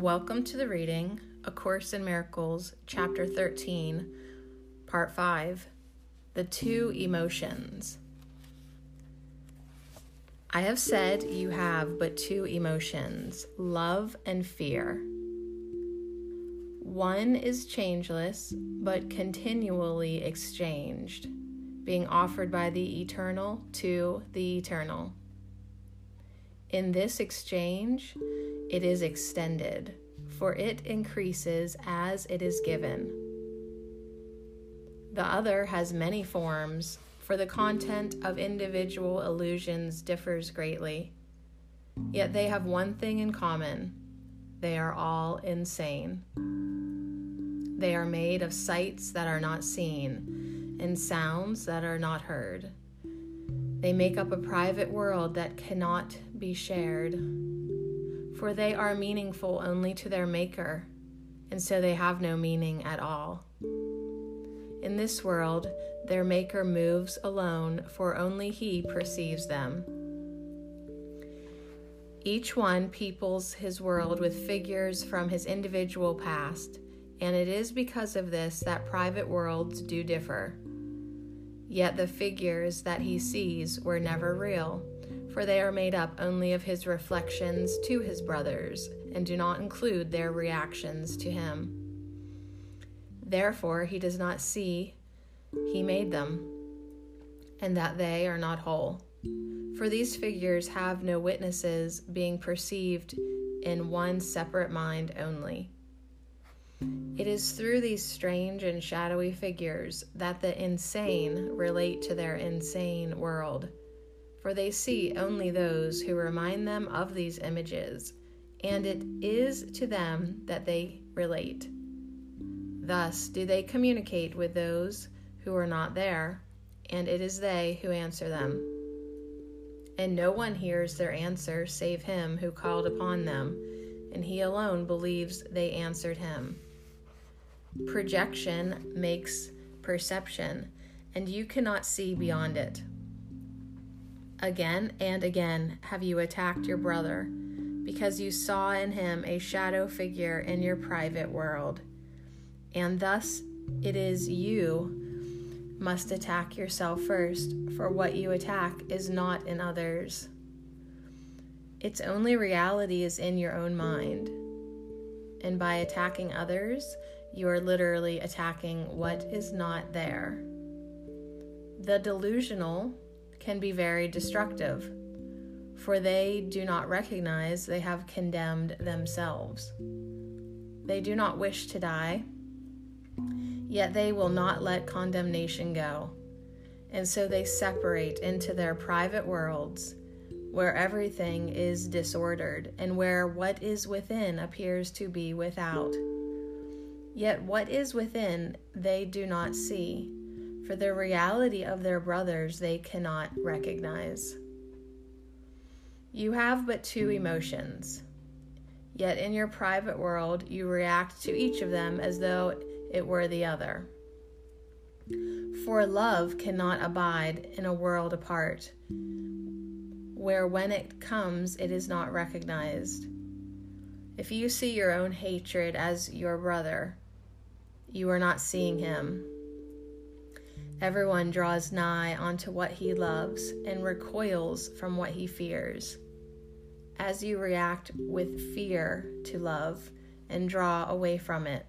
Welcome to the reading A Course in Miracles, Chapter 13, Part 5 The Two Emotions. I have said you have but two emotions love and fear. One is changeless, but continually exchanged, being offered by the eternal to the eternal. In this exchange, it is extended, for it increases as it is given. The other has many forms, for the content of individual illusions differs greatly. Yet they have one thing in common they are all insane. They are made of sights that are not seen and sounds that are not heard. They make up a private world that cannot be shared for they are meaningful only to their Maker, and so they have no meaning at all. In this world, their Maker moves alone, for only He perceives them. Each one peoples his world with figures from his individual past, and it is because of this that private worlds do differ. Yet the figures that he sees were never real for they are made up only of his reflections to his brothers, and do not include their reactions to him. Therefore, he does not see he made them, and that they are not whole. For these figures have no witnesses, being perceived in one separate mind only. It is through these strange and shadowy figures that the insane relate to their insane world for they see only those who remind them of these images, and it is to them that they relate. Thus do they communicate with those who are not there, and it is they who answer them. And no one hears their answer save him who called upon them, and he alone believes they answered him. Projection makes perception, and you cannot see beyond it. Again and again have you attacked your brother, because you saw in him a shadow figure in your private world. And thus it is you must attack yourself first, for what you attack is not in others. Its only reality is in your own mind. And by attacking others, you are literally attacking what is not there. The delusional can be very destructive, for they do not recognize they have condemned themselves. They do not wish to die, yet they will not let condemnation go. And so they separate into their private worlds where everything is disordered and where what is within appears to be without. Yet what is within they do not see for the reality of their brothers they cannot recognize. You have but two emotions, yet in your private world you react to each of them as though it were the other. For love cannot abide in a world apart, where when it comes it is not recognized. If you see your own hatred as your brother, you are not seeing him. Everyone draws nigh unto what he loves and recoils from what he fears. As you react with fear to love and draw away from it.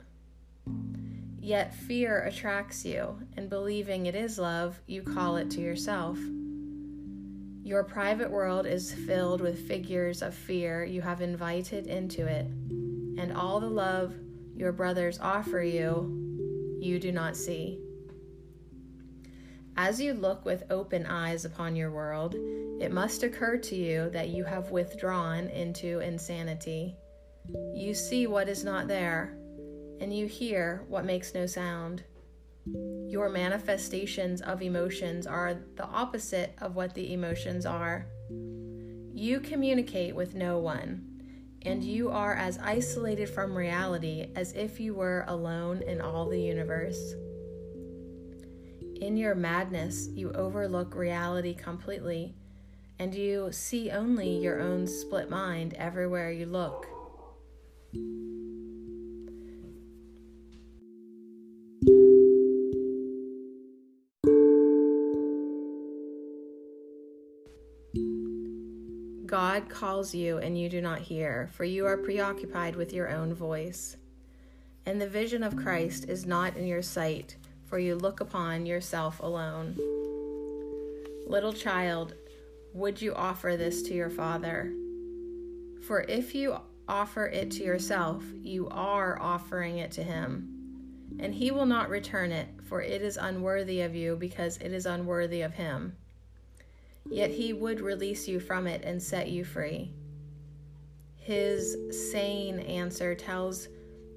Yet fear attracts you, and believing it is love, you call it to yourself. Your private world is filled with figures of fear you have invited into it, and all the love your brothers offer you, you do not see. As you look with open eyes upon your world, it must occur to you that you have withdrawn into insanity. You see what is not there, and you hear what makes no sound. Your manifestations of emotions are the opposite of what the emotions are. You communicate with no one, and you are as isolated from reality as if you were alone in all the universe. In your madness, you overlook reality completely, and you see only your own split mind everywhere you look. God calls you and you do not hear, for you are preoccupied with your own voice. And the vision of Christ is not in your sight, for you look upon yourself alone. Little child, would you offer this to your father? For if you offer it to yourself, you are offering it to him. And he will not return it, for it is unworthy of you, because it is unworthy of him yet he would release you from it and set you free. His sane answer tells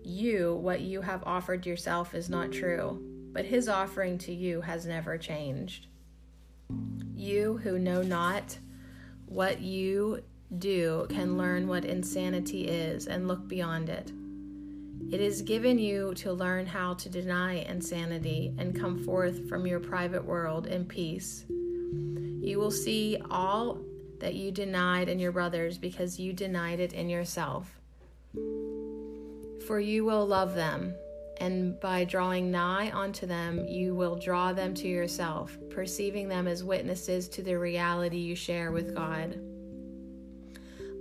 you what you have offered yourself is not true, but his offering to you has never changed. You who know not what you do can learn what insanity is and look beyond it. It is given you to learn how to deny insanity and come forth from your private world in peace you will see all that you denied in your brothers because you denied it in yourself. For you will love them, and by drawing nigh unto them, you will draw them to yourself, perceiving them as witnesses to the reality you share with God.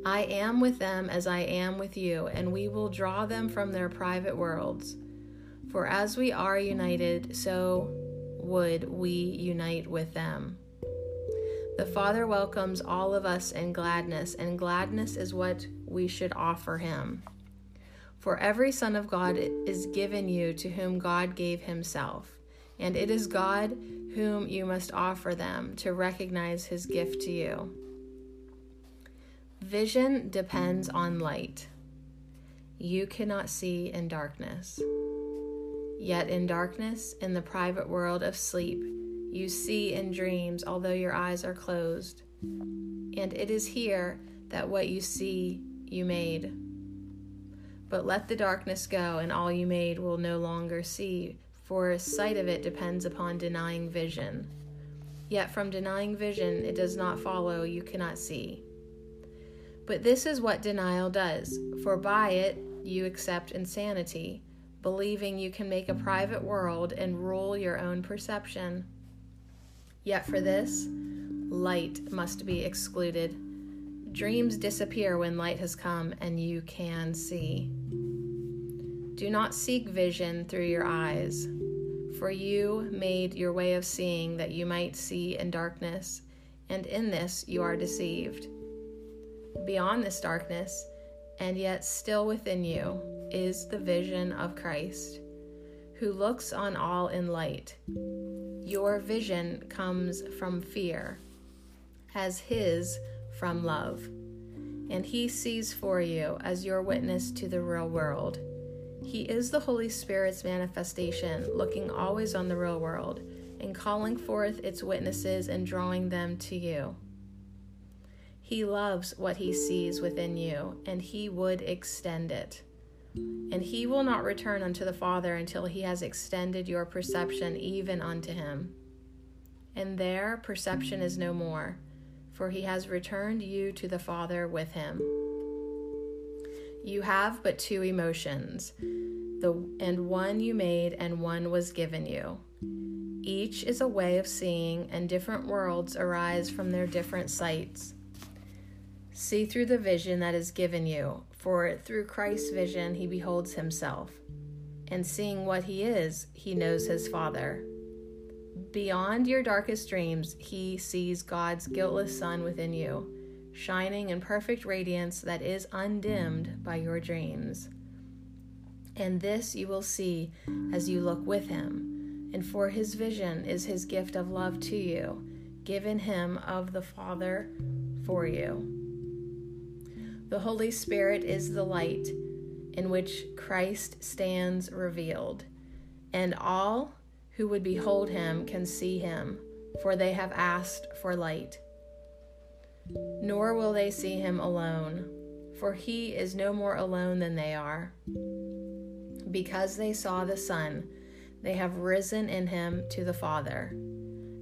I am with them as I am with you, and we will draw them from their private worlds. For as we are united, so would we unite with them. The Father welcomes all of us in gladness, and gladness is what we should offer Him. For every Son of God is given you to whom God gave Himself, and it is God whom you must offer them to recognize His gift to you. Vision depends on light. You cannot see in darkness. Yet in darkness, in the private world of sleep, you see in dreams, although your eyes are closed. And it is here that what you see you made. But let the darkness go, and all you made will no longer see, for sight of it depends upon denying vision. Yet from denying vision, it does not follow you cannot see. But this is what denial does, for by it you accept insanity, believing you can make a private world and rule your own perception. Yet for this, light must be excluded. Dreams disappear when light has come and you can see. Do not seek vision through your eyes, for you made your way of seeing that you might see in darkness, and in this you are deceived. Beyond this darkness, and yet still within you, is the vision of Christ, who looks on all in light. Your vision comes from fear, as his from love. And he sees for you as your witness to the real world. He is the Holy Spirit's manifestation, looking always on the real world and calling forth its witnesses and drawing them to you. He loves what he sees within you, and he would extend it and he will not return unto the Father until he has extended your perception even unto him. And there perception is no more, for he has returned you to the Father with him. You have but two emotions, the, and one you made and one was given you. Each is a way of seeing, and different worlds arise from their different sights. See through the vision that is given you, for through Christ's vision he beholds himself, and seeing what he is, he knows his Father. Beyond your darkest dreams, he sees God's guiltless Son within you, shining in perfect radiance that is undimmed by your dreams. And this you will see as you look with him, and for his vision is his gift of love to you, given him of the Father for you. The Holy Spirit is the light in which Christ stands revealed, and all who would behold him can see him, for they have asked for light. Nor will they see him alone, for he is no more alone than they are. Because they saw the Son, they have risen in him to the Father.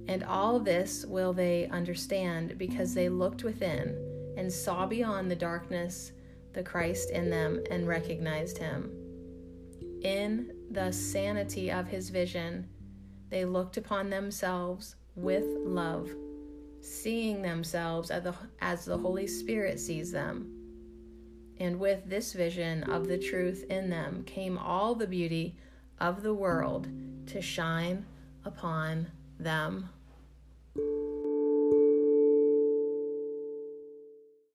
And all this will they understand because they looked within and saw beyond the darkness the Christ in them and recognized him. In the sanity of his vision, they looked upon themselves with love, seeing themselves as the, as the Holy Spirit sees them. And with this vision of the truth in them came all the beauty of the world to shine upon them.